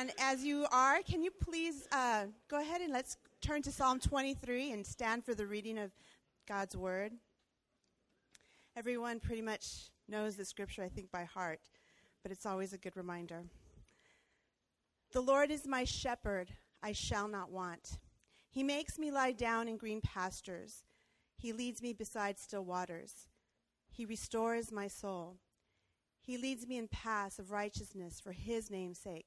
And as you are, can you please uh, go ahead and let's turn to Psalm 23 and stand for the reading of God's Word? Everyone pretty much knows the scripture, I think, by heart, but it's always a good reminder. The Lord is my shepherd, I shall not want. He makes me lie down in green pastures. He leads me beside still waters. He restores my soul. He leads me in paths of righteousness for his name's sake.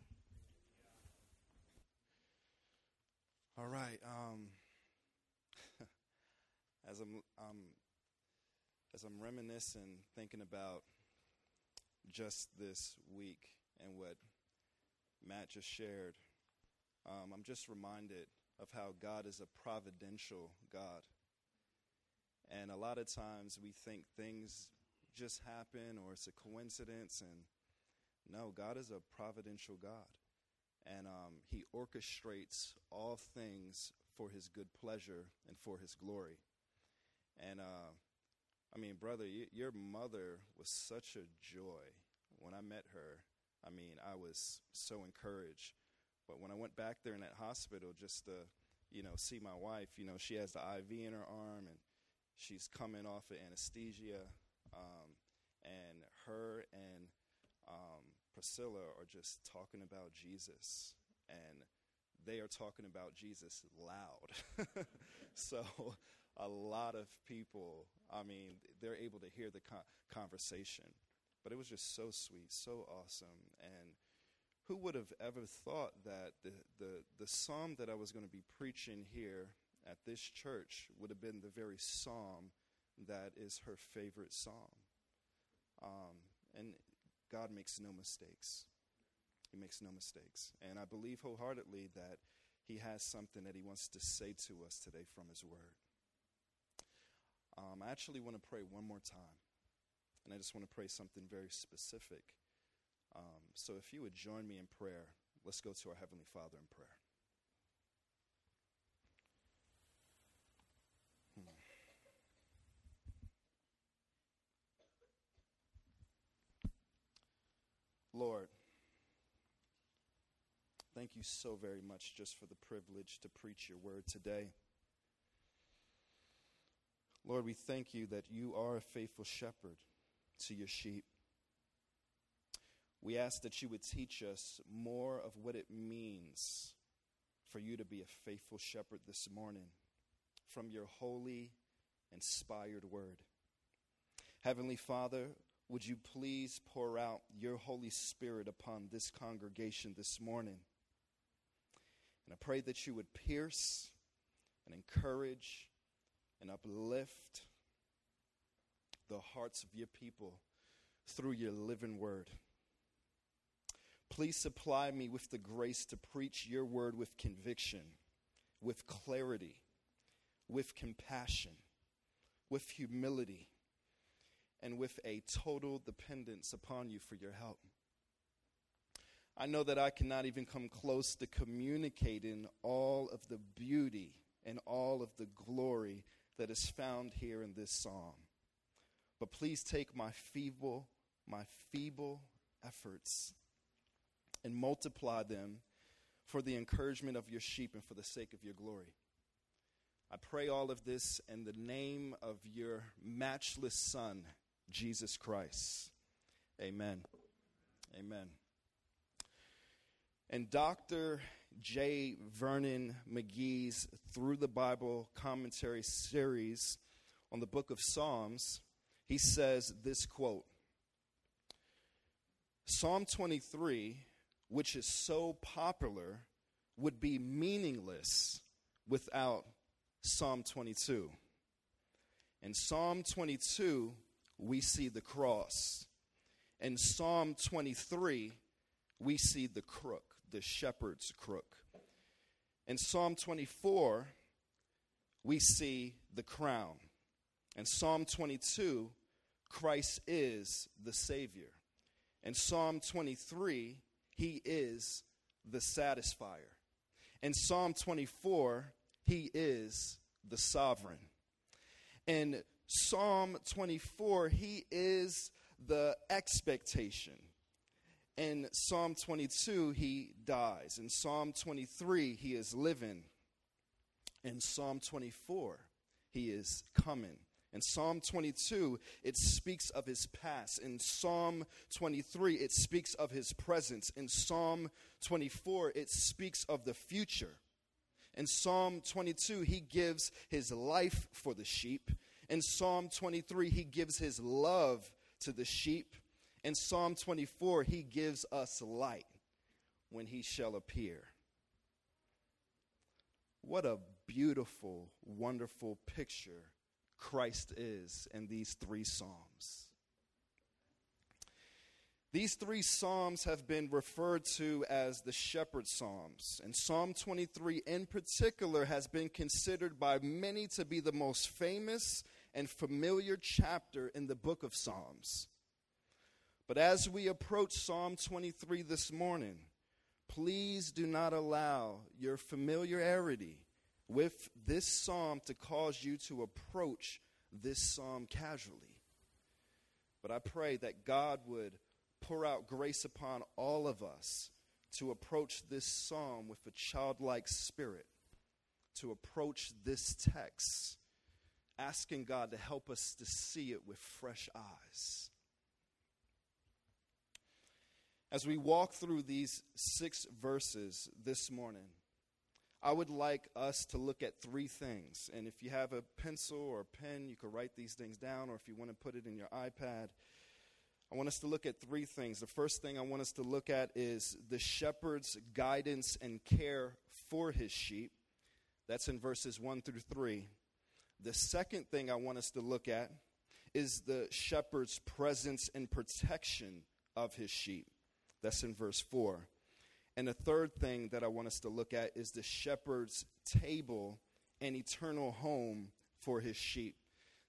All right. Um, as I'm um, as I'm reminiscing, thinking about just this week and what Matt just shared, um, I'm just reminded of how God is a providential God. And a lot of times we think things just happen or it's a coincidence. And no, God is a providential God. And um, He orchestrates all things for His good pleasure and for His glory. And uh, I mean, brother, your mother was such a joy. When I met her, I mean, I was so encouraged. But when I went back there in that hospital just to, you know, see my wife, you know, she has the IV in her arm and she's coming off of anesthesia. Um, and her and Priscilla are just talking about Jesus. And they are talking about Jesus loud. so a lot of people, I mean, they're able to hear the con- conversation. But it was just so sweet, so awesome. And who would have ever thought that the, the, the psalm that I was going to be preaching here at this church would have been the very psalm that is her favorite psalm? Um, and God makes no mistakes. He makes no mistakes. And I believe wholeheartedly that He has something that He wants to say to us today from His Word. Um, I actually want to pray one more time. And I just want to pray something very specific. Um, so if you would join me in prayer, let's go to our Heavenly Father in prayer. Lord, thank you so very much just for the privilege to preach your word today. Lord, we thank you that you are a faithful shepherd to your sheep. We ask that you would teach us more of what it means for you to be a faithful shepherd this morning from your holy, inspired word. Heavenly Father, would you please pour out your Holy Spirit upon this congregation this morning? And I pray that you would pierce and encourage and uplift the hearts of your people through your living word. Please supply me with the grace to preach your word with conviction, with clarity, with compassion, with humility, and with a total dependence upon you for your help. I know that I cannot even come close to communicating all of the beauty and all of the glory that is found here in this psalm. But please take my feeble, my feeble efforts and multiply them for the encouragement of your sheep and for the sake of your glory. I pray all of this in the name of your matchless Son, Jesus Christ. Amen. Amen. And Dr. J. Vernon McGee's Through the Bible commentary series on the book of Psalms, he says this quote Psalm 23 which is so popular, would be meaningless without Psalm 22. And Psalm 22, we see the cross. In Psalm 23, we see the crook, the shepherd's crook. In Psalm 24, we see the crown. In Psalm 22, Christ is the Savior. In Psalm 23, He is the satisfier. In Psalm 24, He is the sovereign. In Psalm 24, He is the expectation. In Psalm 22, He dies. In Psalm 23, He is living. In Psalm 24, He is coming. In Psalm 22, it speaks of his past. In Psalm 23, it speaks of his presence. In Psalm 24, it speaks of the future. In Psalm 22, he gives his life for the sheep. In Psalm 23, he gives his love to the sheep. In Psalm 24, he gives us light when he shall appear. What a beautiful, wonderful picture Christ is in these three Psalms. These three Psalms have been referred to as the Shepherd Psalms, and Psalm 23 in particular has been considered by many to be the most famous and familiar chapter in the book of Psalms. But as we approach Psalm 23 this morning, please do not allow your familiarity with this psalm to cause you to approach this psalm casually. But I pray that God would pour out grace upon all of us to approach this psalm with a childlike spirit, to approach this text, asking God to help us to see it with fresh eyes. As we walk through these six verses this morning, I would like us to look at three things. And if you have a pencil or a pen, you can write these things down, or if you want to put it in your iPad, I want us to look at three things. The first thing I want us to look at is the shepherd's guidance and care for his sheep. That's in verses 1 through 3. The second thing I want us to look at is the shepherd's presence and protection of his sheep. That's in verse 4. And the third thing that I want us to look at is the shepherd's table and eternal home for his sheep.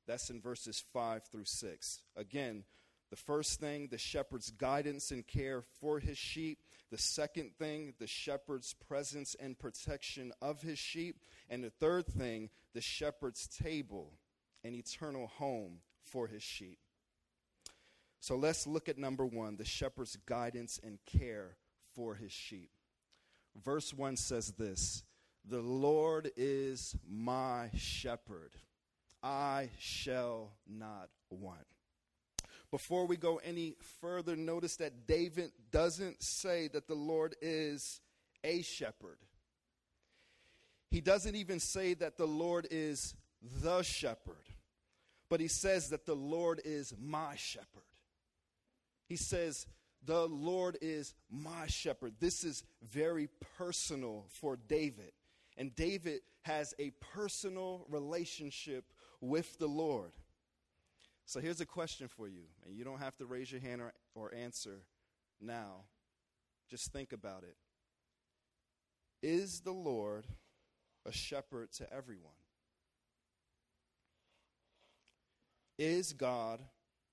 That's in verses 5 through 6. Again, the first thing, the shepherd's guidance and care for his sheep. The second thing, the shepherd's presence and protection of his sheep. And the third thing, the shepherd's table and eternal home for his sheep. So let's look at number one the shepherd's guidance and care for his sheep. Verse 1 says this The Lord is my shepherd, I shall not want. Before we go any further, notice that David doesn't say that the Lord is a shepherd. He doesn't even say that the Lord is the shepherd, but he says that the Lord is my shepherd. He says, the Lord is my shepherd. This is very personal for David. And David has a personal relationship with the Lord. So here's a question for you, and you don't have to raise your hand or, or answer now. Just think about it. Is the Lord a shepherd to everyone? Is God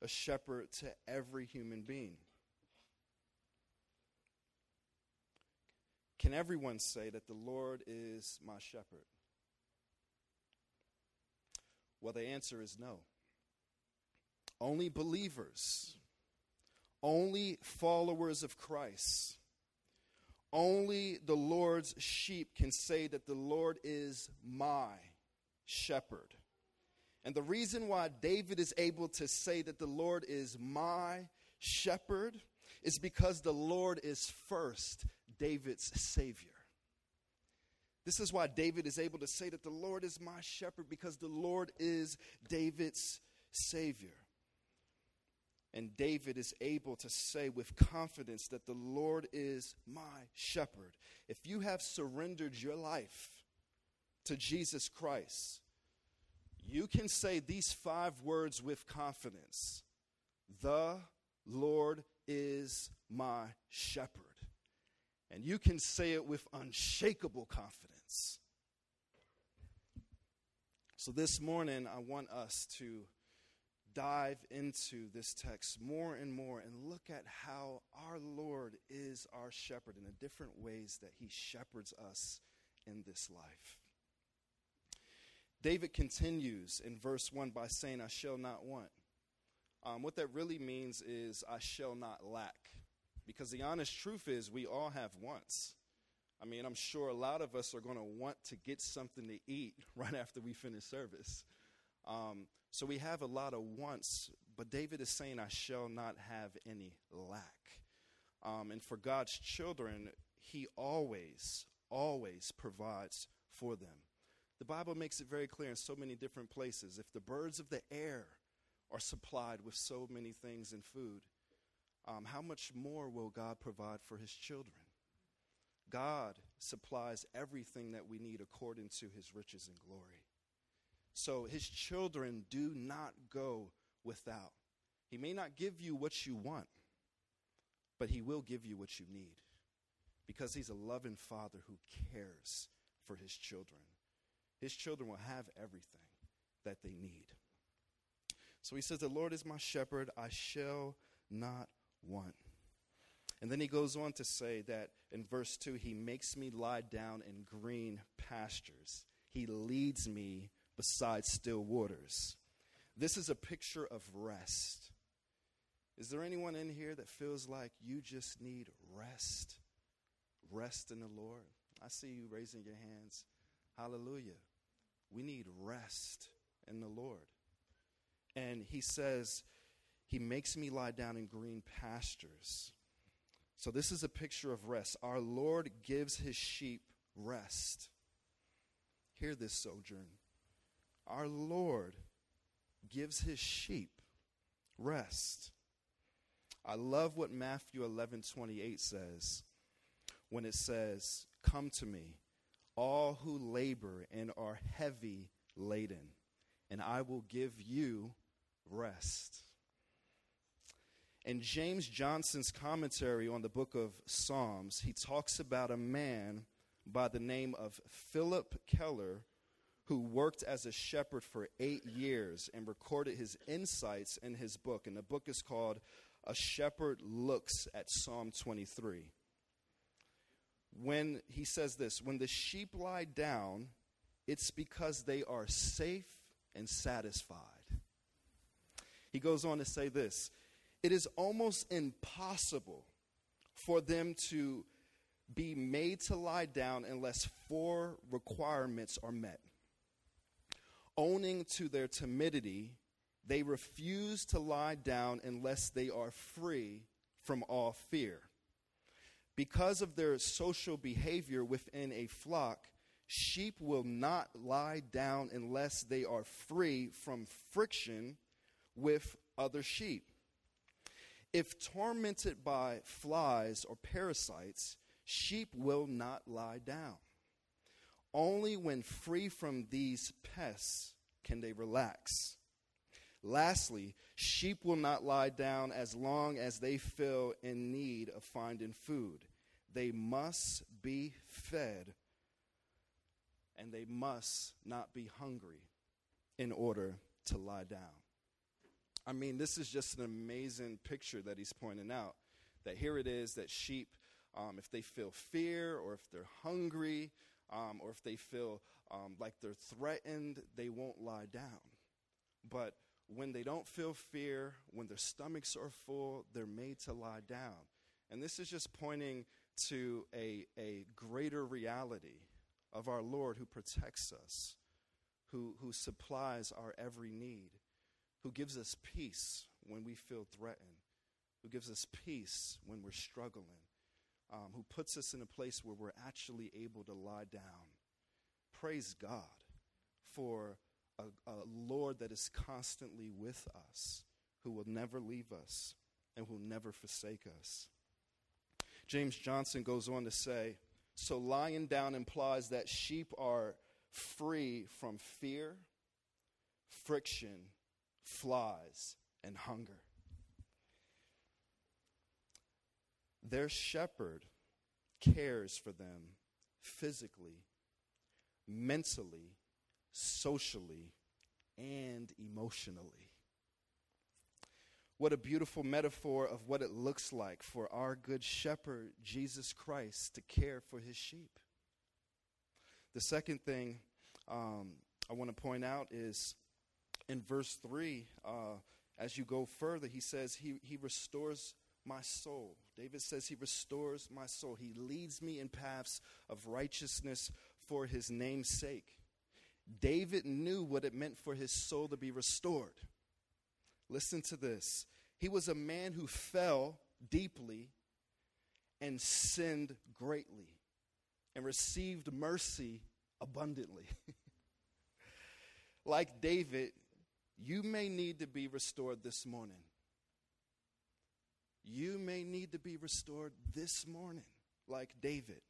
a shepherd to every human being? Can everyone say that the Lord is my shepherd? Well, the answer is no. Only believers, only followers of Christ, only the Lord's sheep can say that the Lord is my shepherd. And the reason why David is able to say that the Lord is my shepherd is because the Lord is first David's Savior. This is why David is able to say that the Lord is my shepherd because the Lord is David's Savior. And David is able to say with confidence that the Lord is my shepherd. If you have surrendered your life to Jesus Christ, you can say these five words with confidence The Lord is my shepherd And you can say it with unshakable confidence. So this morning, I want us to dive into this text more and more and look at how our Lord is our shepherd in the different ways that he shepherds us in this life. David continues in verse 1 by saying, I shall not want. Um, what that really means is, I shall not lack. Because the honest truth is, we all have wants. I mean, I'm sure a lot of us are going to want to get something to eat right after we finish service. Um, so we have a lot of wants, but David is saying, I shall not have any lack. Um, and for God's children, He always, always provides for them. The Bible makes it very clear in so many different places. If the birds of the air are supplied with so many things and food, um, how much more will God provide for His children? God supplies everything that we need according to His riches and glory. So his children do not go without. He may not give you what you want, but he will give you what you need because he's a loving father who cares for his children. His children will have everything that they need. So he says, The Lord is my shepherd, I shall not want. And then he goes on to say that in verse 2, he makes me lie down in green pastures. He leads me beside still waters. This is a picture of rest. Is there anyone in here that feels like you just need rest? Rest in the Lord. I see you raising your hands. Hallelujah. We need rest in the Lord. And he says, He makes me lie down in green pastures. So, this is a picture of rest. Our Lord gives his sheep rest. Hear this, sojourn our Lord gives his sheep rest. I love what Matthew 11 28 says when it says, Come to me, all who labor and are heavy laden, and I will give you rest. In James Johnson's commentary on the book of Psalms, he talks about a man by the name of Philip Keller who worked as a shepherd for eight years and recorded his insights in his book. And the book is called A Shepherd Looks at Psalm 23. When he says this, when the sheep lie down, it's because they are safe and satisfied. He goes on to say this it is almost impossible for them to be made to lie down unless four requirements are met. Owning to their timidity, they refuse to lie down unless they are free from all fear. Because of their social behavior within a flock, sheep will not lie down unless they are free from friction with other sheep. If tormented by flies or parasites, sheep will not lie down. Only when free from these pests can they relax. Lastly, sheep will not lie down as long as they feel in need of finding food. They must be fed, and they must not be hungry in order to lie down. I mean, this is just an amazing picture that he's pointing out. That here it is that sheep, um, if they feel fear or if they're hungry um, or if they feel um, like they're threatened, they won't lie down. But when they don't feel fear, when their stomachs are full, they're made to lie down. And this is just pointing to a, a greater reality of our Lord who protects us, who, who supplies our every need, who gives us peace when we feel threatened, who gives us peace when we're struggling, um, who puts us in a place where we're actually able to lie down. Praise God for a, a Lord that is constantly with us, who will never leave us and will never forsake us. James Johnson goes on to say so lying down implies that sheep are free from fear, friction, flies, and hunger. Their shepherd cares for them physically, mentally, socially, and emotionally. What a beautiful metaphor of what it looks like for our good shepherd, Jesus Christ, to care for his sheep. The second thing um, I want to point out is in verse 3, uh, as you go further, he says, he, he restores my soul. David says, He restores my soul. He leads me in paths of righteousness for His name's sake. David knew what it meant for his soul to be restored. Listen to this. He was a man who fell deeply and sinned greatly and received mercy abundantly. like David, you may need to be restored this morning. You may need to be restored this morning, like David.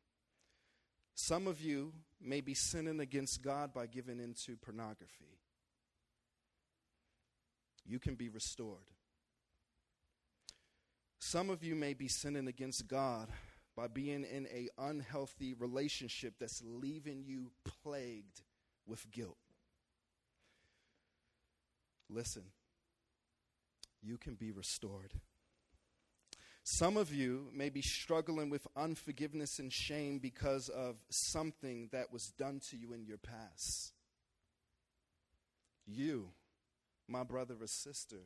Some of you may be sinning against God by giving into pornography. You can be restored. Some of you may be sinning against God by being in a unhealthy relationship that's leaving you plagued with guilt. Listen, you can be restored. Some of you may be struggling with unforgiveness and shame because of something that was done to you in your past. You, my brother or sister,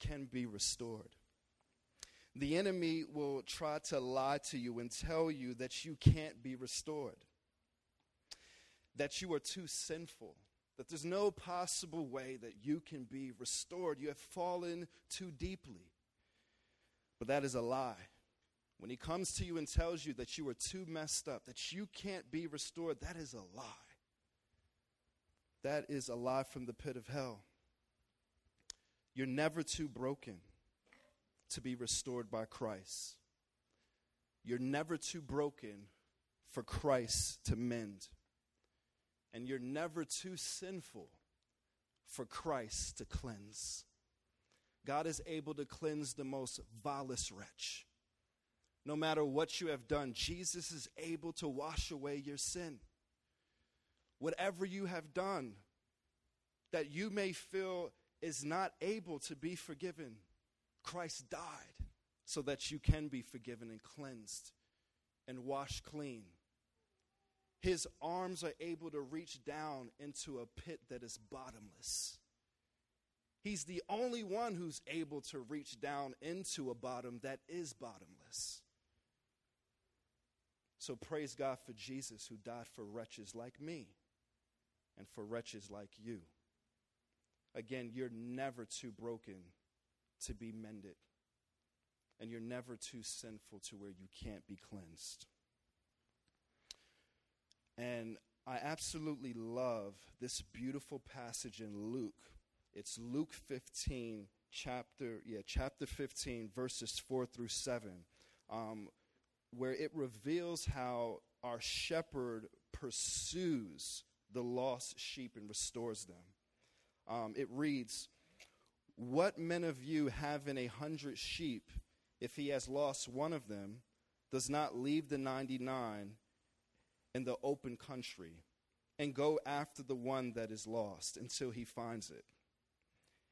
can be restored. The enemy will try to lie to you and tell you that you can't be restored, that you are too sinful, that there's no possible way that you can be restored. You have fallen too deeply. But that is a lie. When he comes to you and tells you that you are too messed up, that you can't be restored, that is a lie. That is a lie from the pit of hell. You're never too broken to be restored by Christ. You're never too broken for Christ to mend. And you're never too sinful for Christ to cleanse. God is able to cleanse the most vilest wretch. No matter what you have done, Jesus is able to wash away your sin. Whatever you have done that you may feel is not able to be forgiven, Christ died so that you can be forgiven and cleansed and washed clean. His arms are able to reach down into a pit that is bottomless. He's the only one who's able to reach down into a bottom that is bottomless. So praise God for Jesus who died for wretches like me and for wretches like you. Again, you're never too broken to be mended, and you're never too sinful to where you can't be cleansed. And I absolutely love this beautiful passage in Luke it's Luke 15, chapter, yeah, chapter 15, verses 4 through 7, um, where it reveals how our shepherd pursues the lost sheep and restores them. Um, it reads, What men of you having a hundred sheep, if he has lost one of them, does not leave the 99 in the open country and go after the one that is lost until he finds it?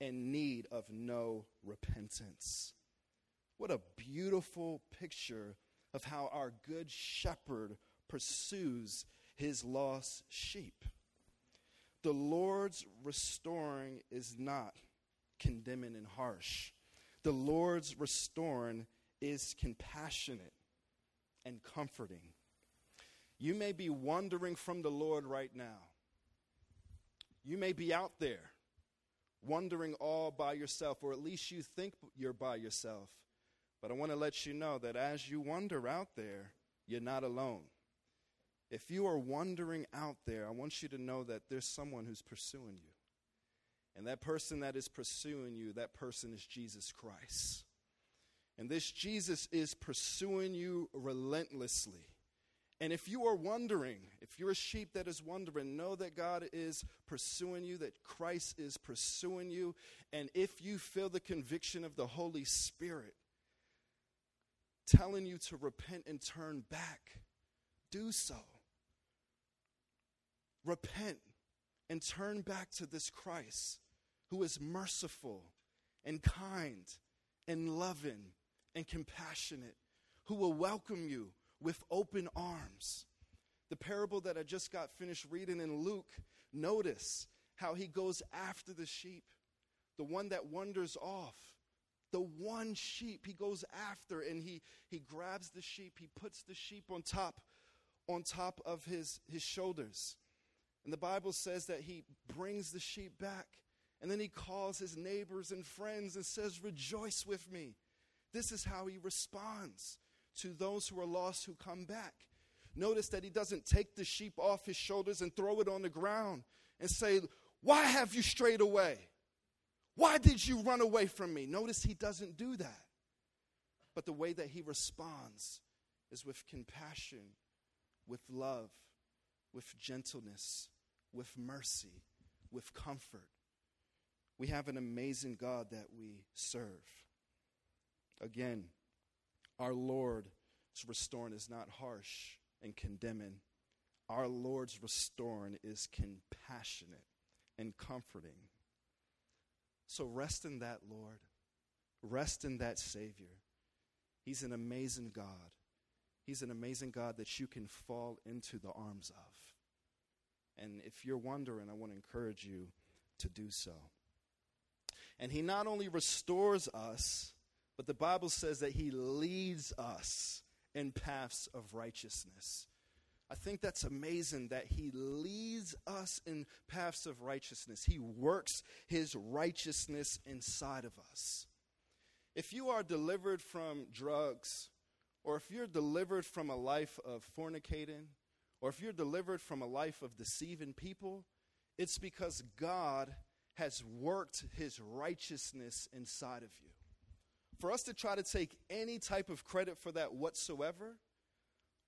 in need of no repentance. What a beautiful picture of how our good shepherd pursues his lost sheep. The Lord's restoring is not condemning and harsh. The Lord's restoring is compassionate and comforting. You may be wandering from the Lord right now. You may be out there wondering all by yourself, or at least you think you're by yourself. But I want to let you know that as you wander out there, You're not alone. If you are wandering out there, I want you to know that there's someone who's pursuing you. And that person that is pursuing you, that person is Jesus Christ. And this Jesus is pursuing you relentlessly. And if you are wondering, if you're a sheep that is wondering, know that God is pursuing you, that Christ is pursuing you. And if you feel the conviction of the Holy Spirit telling you to repent and turn back, do so. Repent and turn back to this Christ who is merciful and kind and loving and compassionate, who will welcome you with open arms. The parable that I just got finished reading in Luke, notice how he goes after the sheep, the one that wanders off. The one sheep he goes after and he, he grabs the sheep, he puts the sheep on top on top of his, his shoulders. And the Bible says that he brings the sheep back. And then he calls his neighbors and friends and says, Rejoice with me. This is how he responds to those who are lost who come back. Notice that he doesn't take the sheep off his shoulders and throw it on the ground and say, Why have you strayed away? Why did you run away from me? Notice he doesn't do that. But the way that he responds is with compassion, with love, with gentleness, with mercy, with comfort. We have an amazing God that we serve. Again, our Lord's restoring is not harsh and condemning. Our Lord's restoring is compassionate and comforting. So rest in that, Lord. Rest in that Savior. He's an amazing God. He's an amazing God that you can fall into the arms of. And if you're wondering, I want to encourage you to do so. And He not only restores us, but the Bible says that He leads us in paths of righteousness. I think that's amazing that He leads us in paths of righteousness. He works His righteousness inside of us. If you are delivered from drugs, or if you're delivered from a life of fornicating, or if you're delivered from a life of deceiving people, it's because God has worked His righteousness inside of you for us to try to take any type of credit for that whatsoever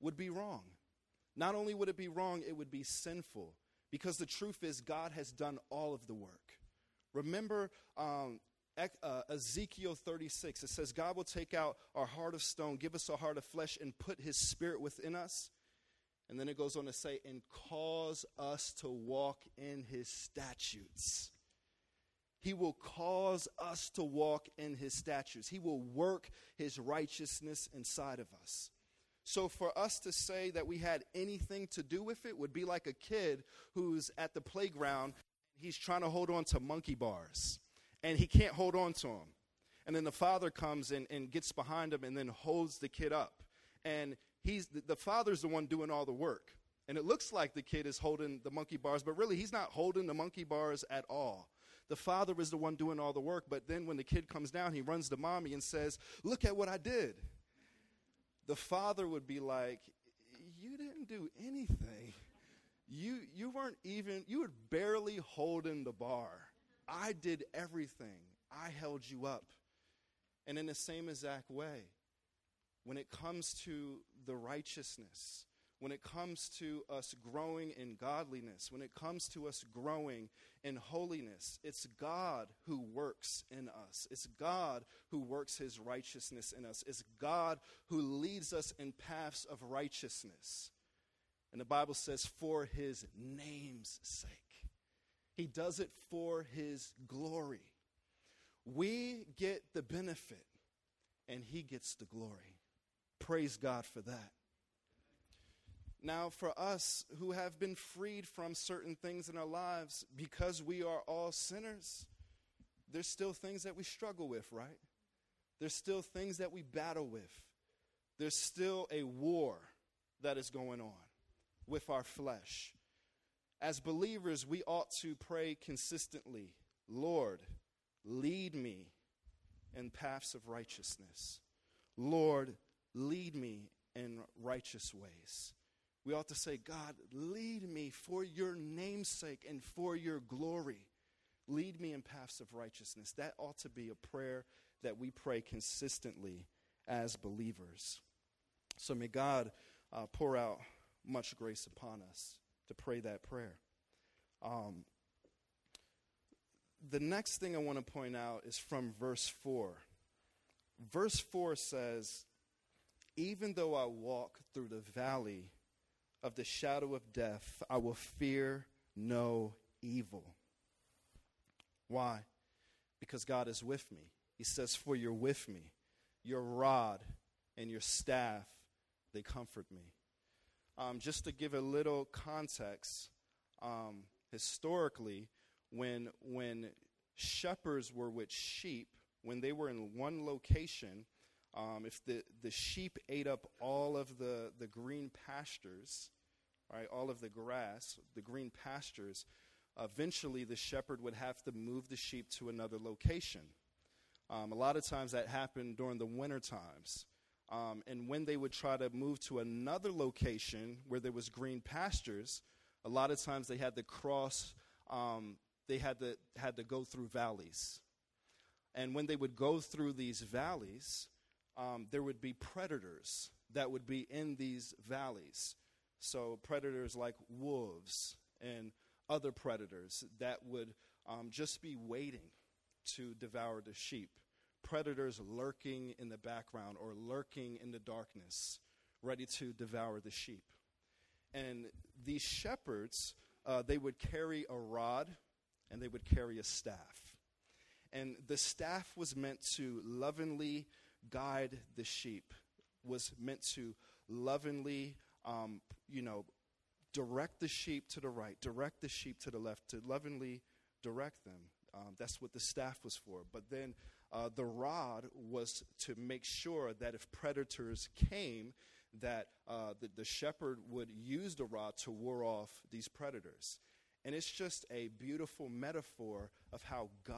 would be wrong. Not only would it be wrong, it would be sinful because the truth is God has done all of the work. Remember um, uh, Ezekiel 36, it says, God will take out our heart of stone, give us a heart of flesh, and put his spirit within us. And then it goes on to say, and cause us to walk in his statutes. He will cause us to walk in his statutes. He will work his righteousness inside of us. So, for us to say that we had anything to do with it would be like a kid who's at the playground. He's trying to hold on to monkey bars, and he can't hold on to them. And then the father comes in and gets behind him and then holds the kid up. And he's, the father's the one doing all the work. And it looks like the kid is holding the monkey bars, but really he's not holding the monkey bars at all. The father is the one doing all the work, but then when the kid comes down, he runs to mommy and says, Look at what I did. The father would be like, You didn't do anything. You, you weren't even, you were barely holding the bar. I did everything. I held you up. And in the same exact way, when it comes to the righteousness, when it comes to us growing in godliness, when it comes to us growing in holiness, it's God who works in us. It's God who works his righteousness in us. It's God who leads us in paths of righteousness. And the Bible says, for his name's sake. He does it for his glory. We get the benefit, and he gets the glory. Praise God for that. Now, for us who have been freed from certain things in our lives because we are all sinners, there's still things that we struggle with, right? There's still things that we battle with. There's still a war that is going on with our flesh. As believers, we ought to pray consistently Lord, lead me in paths of righteousness. Lord, lead me in righteous ways. We ought to say, God, lead me for your namesake and for your glory. Lead me in paths of righteousness. That ought to be a prayer that we pray consistently as believers. So may God uh, pour out much grace upon us to pray that prayer. Um, the next thing I want to point out is from verse 4. Verse 4 says, Even though I walk through the valley of the shadow of death, I will fear no evil. Why? Because God is with me. He says, For you're with me. Your rod and your staff, they comfort me. Um, just to give a little context, um, historically, when, when shepherds were with sheep, when they were in one location, um, if the, the sheep ate up all of the, the green pastures, right, all of the grass, the green pastures, eventually the shepherd would have to move the sheep to another location. Um, a lot of times that happened during the winter times. Um, and when they would try to move to another location where there was green pastures, a lot of times they had to cross, um, they had to, had to go through valleys. And when they would go through these valleys, um, there would be predators that would be in these valleys. So, predators like wolves and other predators that would um, just be waiting to devour the sheep. Predators lurking in the background or lurking in the darkness, ready to devour the sheep. And these shepherds, uh, they would carry a rod and they would carry a staff. And the staff was meant to lovingly guide the sheep, was meant to lovingly, um, you know, direct the sheep to the right, direct the sheep to the left, to lovingly direct them. Um, that's what the staff was for. But then uh, the rod was to make sure that if predators came, that uh, the, the shepherd would use the rod to ward off these predators. And it's just a beautiful metaphor of how God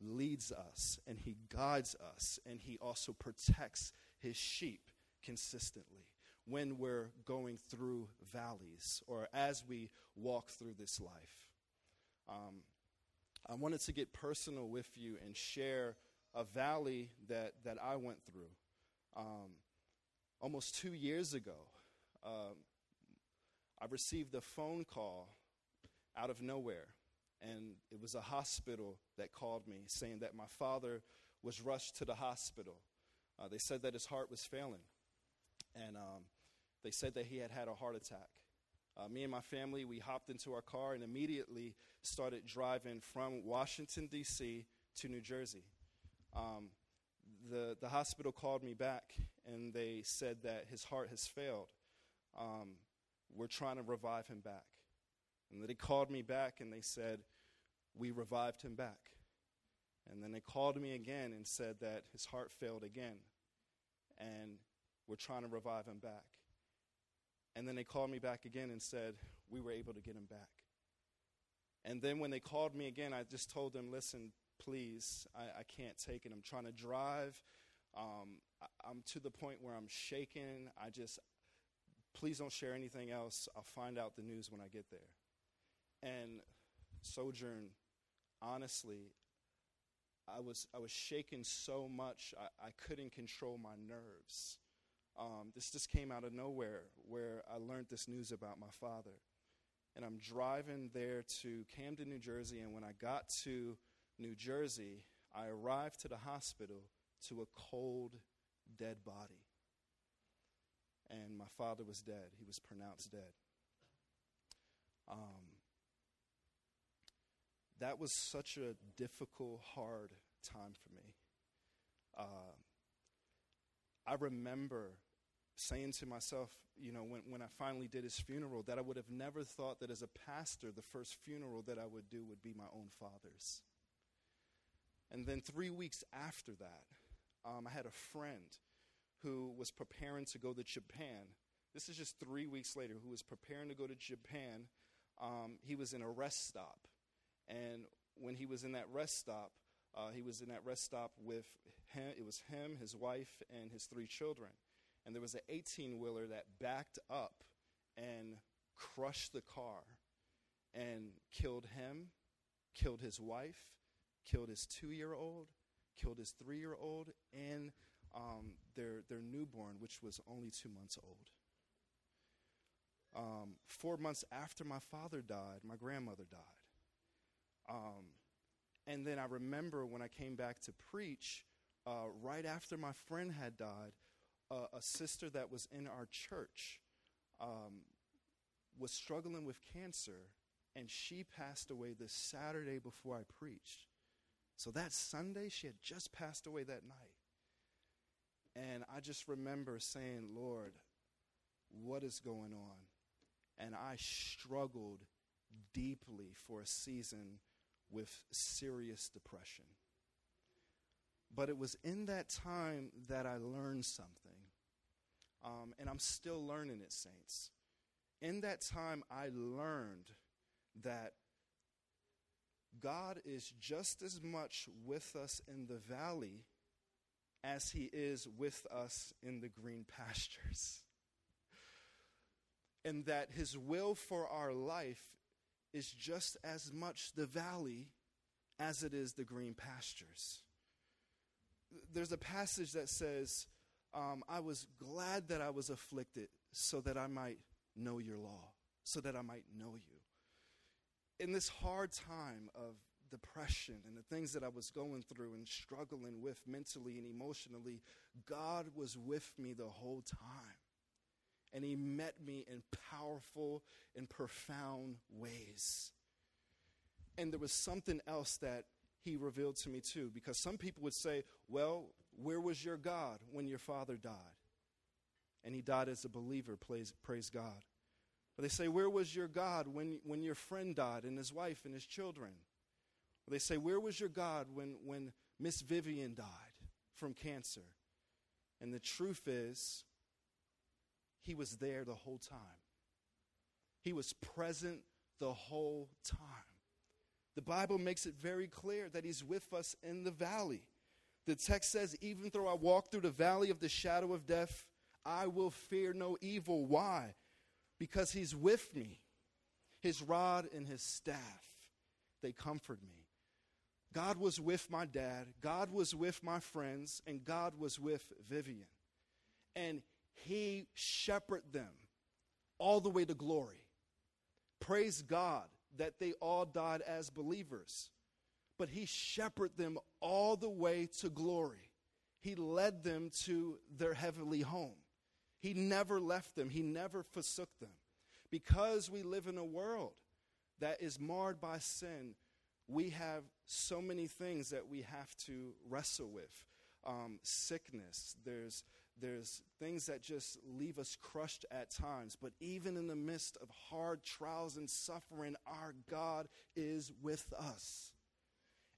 leads us and he guides us and he also protects his sheep consistently when we're going through valleys or as we walk through this life. Um, I wanted to get personal with you and share a valley that, that I went through. Um, almost two years ago, um, I received a phone call out of nowhere, and it was a hospital that called me saying that my father was rushed to the hospital. Uh, they said that his heart was failing, and um, they said that he had had a heart attack. Uh, me and my family, we hopped into our car and immediately started driving from Washington, D.C. to New Jersey. Um, the, the hospital called me back and they said that his heart has failed. Um, we're trying to revive him back. And they called me back and they said, We revived him back. And then they called me again and said that his heart failed again. And we're trying to revive him back. And then they called me back again and said, We were able to get him back. And then when they called me again, I just told them, Listen, please, I, I can't take it. I'm trying to drive. Um, I, I'm to the point where I'm shaking. I just, please don't share anything else. I'll find out the news when I get there. And Sojourn, honestly, I was, I was shaken so much, I, I couldn't control my nerves. Um, this just came out of nowhere where I learned this news about my father. And I'm driving there to Camden, New Jersey, and when I got to New Jersey, I arrived to the hospital to a cold, dead body. And my father was dead. He was pronounced dead. Um, that was such a difficult, hard time for me. Uh, I remember saying to myself, you know, when, when I finally did his funeral, that I would have never thought that as a pastor, the first funeral that I would do would be my own father's. And then three weeks after that, um, I had a friend who was preparing to go to Japan. This is just three weeks later, who was preparing to go to Japan. Um, he was in a rest stop. And when he was in that rest stop, uh, he was in that rest stop with him, it was him, his wife, and his three children. and there was an 18 wheeler that backed up and crushed the car and killed him, killed his wife, killed his two year old, killed his three year old, and um, their, their newborn, which was only two months old. Um, four months after my father died, my grandmother died. Um, and then I remember when I came back to preach, uh, right after my friend had died, uh, a sister that was in our church um, was struggling with cancer, and she passed away the Saturday before I preached. So that Sunday, she had just passed away that night. And I just remember saying, Lord, what is going on? And I struggled deeply for a season with serious depression. But it was in that time that I learned something. Um, and I'm still learning it, saints. In that time, I learned that God is just as much with us in the valley as he is with us in the green pastures. And that his will for our life is just as much the valley as it is the green pastures. There's a passage that says, um, I was glad that I was afflicted so that I might know your law, so that I might know you. In this hard time of depression and the things that I was going through and struggling with mentally and emotionally, God was with me the whole time. And He met me in powerful and profound ways. And there was something else that He revealed to me too, because some people would say, Well, where was your God when your father died? And he died as a believer, praise, praise God. But they say, Where was your God when, when your friend died and his wife and his children? They say, Where was your God when, when Miss Vivian died from cancer? And the truth is, he was there the whole time. He was present the whole time. The Bible makes it very clear that he's with us in the valley. The text says, Even though I walk through the valley of the shadow of death, I will fear no evil. Why? Because he's with me. His rod and his staff, they comfort me. God was with my dad, God was with my friends, and God was with Vivian. And he shepherded them all the way to glory. Praise God that they all died as believers but he shepherded them all the way to glory. He led them to their heavenly home. He never left them, he never forsook them. Because we live in a world that is marred by sin, we have so many things that we have to wrestle with. Um, sickness, there's, there's things that just leave us crushed at times. But even in the midst of hard trials and suffering, our God is with us.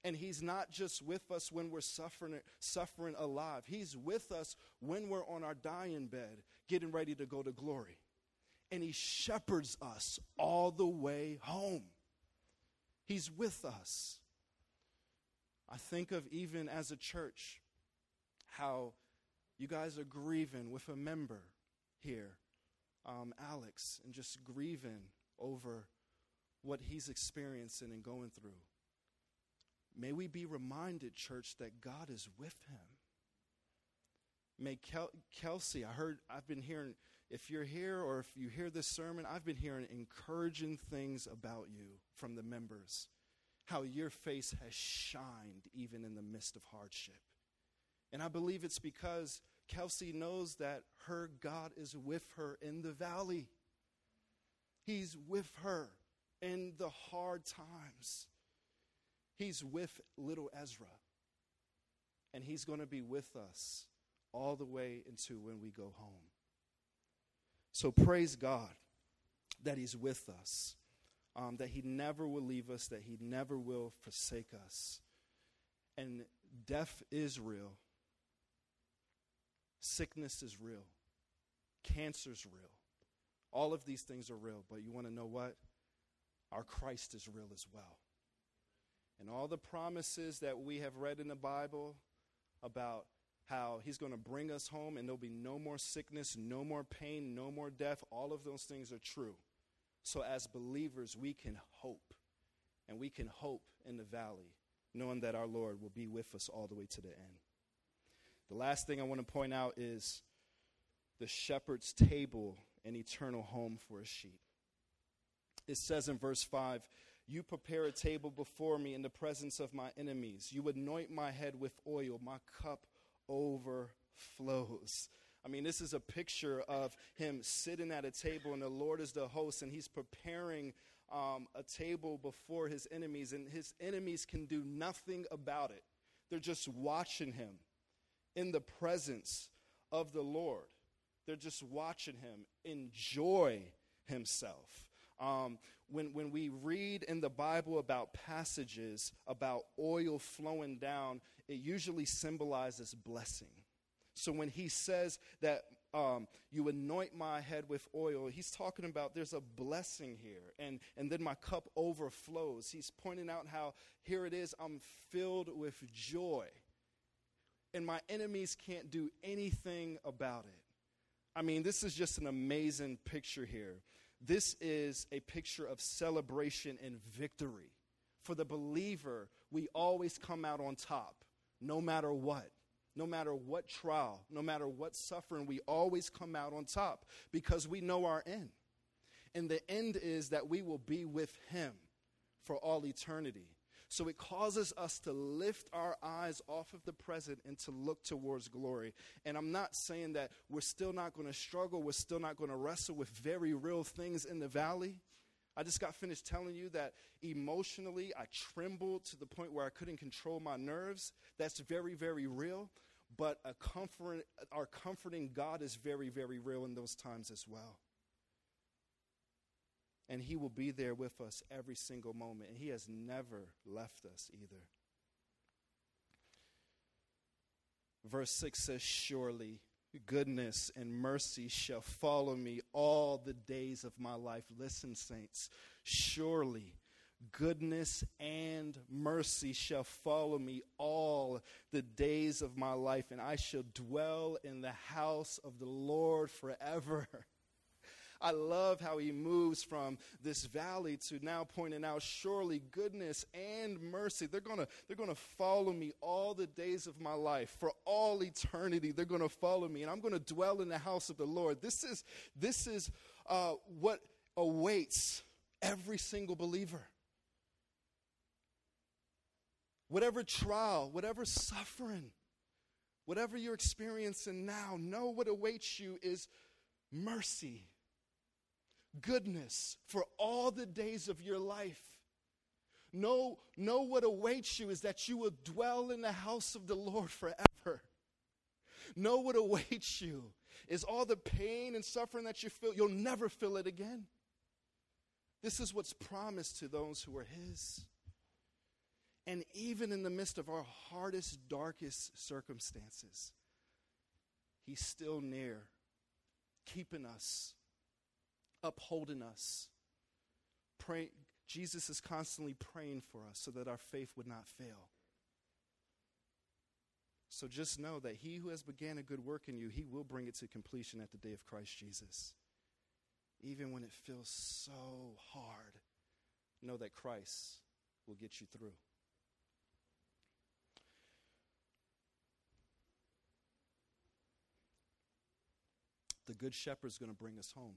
And He's not just with us when we're suffering, suffering alive, He's with us when we're on our dying bed, getting ready to go to glory. And He shepherds us all the way home. He's with us. I think of even as a church how you guys are grieving with a member here, um, Alex, and just grieving over what he's experiencing and going through. May we be reminded, church, that God is with him. May Kel- Kelsey, I heard, I've been hearing, if you're here or if you hear this sermon, I've been hearing encouraging things about you from the members. How your face has shined even in the midst of hardship. And I believe it's because Kelsey knows that her God is with her in the valley. He's with her in the hard times. He's with little Ezra. And he's going to be with us all the way into when we go home. So praise God that he's with us, um, that he never will leave us, that he never will forsake us. And death is real, sickness is real, cancer's real. All of these things are real, but you want to know what? Our Christ is real as well. And all the promises that we have read in the Bible about how he's going to bring us home and there'll be no more sickness, no more pain, no more death. All of those things are true. So, as believers, we can hope. And we can hope in the valley, knowing that our Lord will be with us all the way to the end. The last thing I want to point out is the shepherd's table, an eternal home for a sheep. It says in verse 5 You prepare a table before me in the presence of my enemies. You anoint my head with oil, my cup overflows. I mean, this is a picture of him sitting at a table, and the Lord is the host, and he's preparing um, a table before his enemies, and his enemies can do nothing about it. They're just watching him in the presence of the Lord. They're just watching him enjoy himself. Um, when, when we read in the Bible about passages about oil flowing down, it usually symbolizes blessing. So when he says that um, you anoint my head with oil, he's talking about there's a blessing here, and, and then my cup overflows. He's pointing out how here it is, I'm filled with joy, and my enemies can't do anything about it. I mean, this is just an amazing picture here. This is a picture of celebration and victory. For the believer, we always come out on top, no matter what no matter what trial, no matter what suffering, we always come out on top because we know our end. And the end is that we will be with Him for all eternity. So it causes us to lift our eyes off of the present and to look towards glory. And I'm not saying that we're still not going to struggle, we're still not going to wrestle with very real things in the valley. I just got finished telling you that emotionally I trembled to the point where I couldn't control my nerves. That's very, very real. But comfort, our comforting God is very, very real in those times as well. And He will be there with us every single moment. And He has never left us either. Verse 6 says, Surely goodness and mercy shall follow me all the days of my life. Listen, saints, surely goodness and mercy shall follow me all the days of my life, and I shall dwell in the house of the Lord forever. I love how he moves from this valley to now pointing out surely goodness and mercy. They're going to they're to follow me all the days of my life. For all eternity they're going to follow me and I'm going to dwell in the house of the Lord. This is this is uh, what awaits every single believer. Whatever trial, whatever suffering, whatever you're experiencing now, know what awaits you is mercy goodness for all the days of your life. Know, know what awaits you is that you will dwell in the house of the Lord forever. Know what awaits you is all the pain and suffering that you feel, you'll never feel it again. This is what's promised to those who are His. And even in the midst of our hardest, darkest circumstances, He's still near, keeping us upholding us. Pray, Jesus is constantly praying for us so that our faith would not fail. So just know that he who has began a good work in you, he will bring it to completion at the day of Christ Jesus. Even when it feels so hard, know that Christ will get you through. The good shepherd is going to bring us home.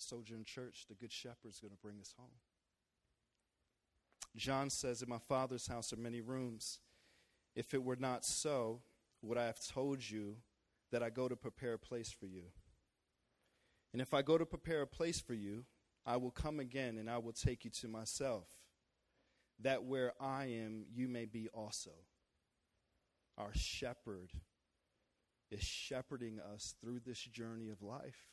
Sojourn Church, the Good Shepherd, is going to bring us home. John says, In my Father's house are many rooms. If it were not so, would I have told you that I go to prepare a place for you? And if I go to prepare a place for you, I will come again and I will take you to myself, that where I am, you may be also. Our shepherd is shepherding us through this journey of life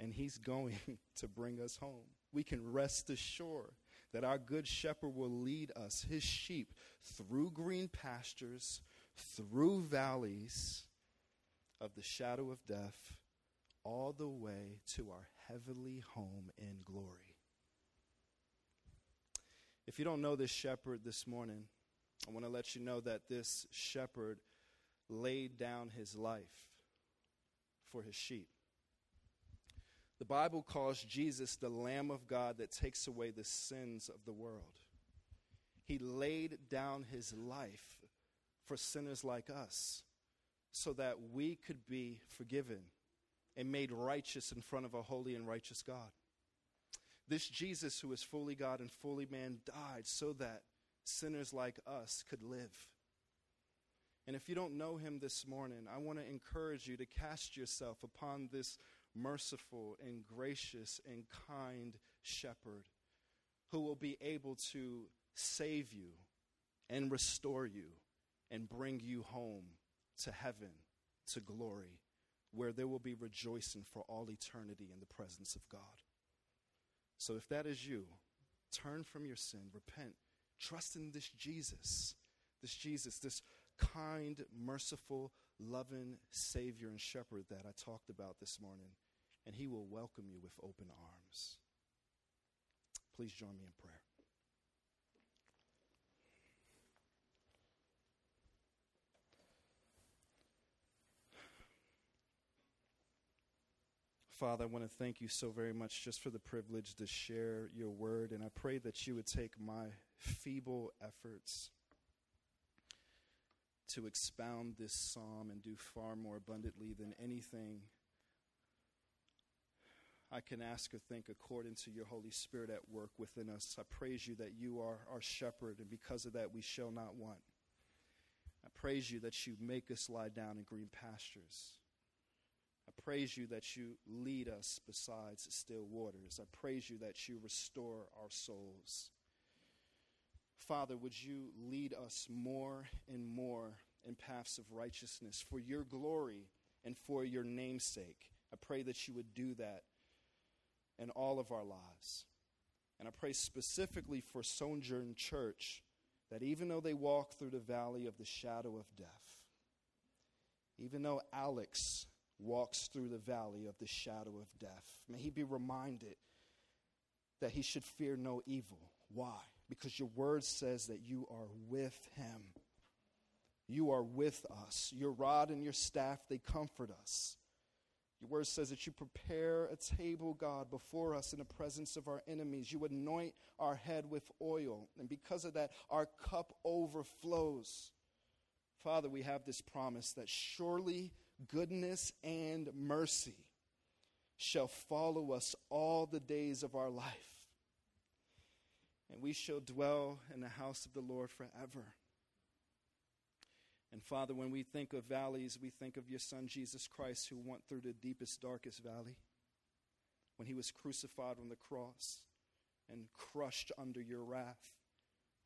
and he's going to bring us home. We can rest assured that our good shepherd will lead us, his sheep, through green pastures, through valleys of the shadow of death, all the way to our heavenly home in glory. If you don't know this shepherd this morning, I want to let you know that this shepherd laid down his life for his sheep. The Bible calls Jesus the Lamb of God that takes away the sins of the world. He laid down his life for sinners like us so that we could be forgiven and made righteous in front of a holy and righteous God. This Jesus, who is fully God and fully man, died so that sinners like us could live. And if you don't know him this morning, I want to encourage you to cast yourself upon this merciful and gracious and kind shepherd who will be able to save you and restore you and bring you home to heaven, to glory, where there will be rejoicing for all eternity in the presence of God. So if that is you, turn from your sin, repent, trust in this Jesus, this Jesus, this kind, merciful, loving Savior and Shepherd that I talked about this morning, and He will welcome you with open arms. Please join me in prayer. Father, I want to thank you so very much just for the privilege to share your word. And I pray that you would take my feeble efforts to expound this psalm and do far more abundantly than anything I can ask or think according to your Holy Spirit at work within us. I praise you that you are our shepherd, and because of that, we shall not want. I praise you that you make us lie down in green pastures. I praise you that you lead us besides still waters. I praise you that you restore our souls. Father, would you lead us more and more in paths of righteousness for your glory and for your namesake? I pray that you would do that in all of our lives. And I pray specifically for Sojourn Church that even though they walk through the valley of the shadow of death, even though Alex walks through the valley of the shadow of death. May he be reminded that he should fear no evil. Why? Because your word says that you are with him. You are with us. Your rod and your staff, they comfort us. Your word says that you prepare a table, God, before us in the presence of our enemies. You anoint our head with oil. And because of that, our cup overflows. Father, we have this promise that surely goodness and mercy shall follow us all the days of our life. And we shall dwell in the house of the Lord forever. And Father, when we think of valleys, we think of your Son, Jesus Christ, who went through the deepest, darkest valley when he was crucified on the cross and crushed under your wrath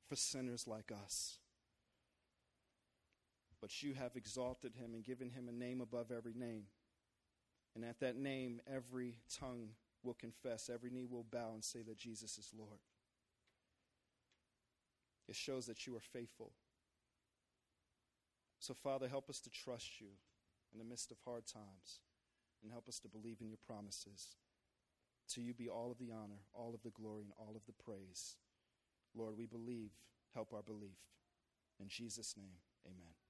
for sinners like us but you have exalted him and given him a name above every name. And at that name, every tongue will confess, every knee will bow and say that Jesus is Lord. It shows that you are faithful. So, Father, help us to trust you in the midst of hard times and help us to believe in your promises. To you be all of the honor, all of the glory, and all of the praise. Lord, we believe. Help our belief. In Jesus' name, amen.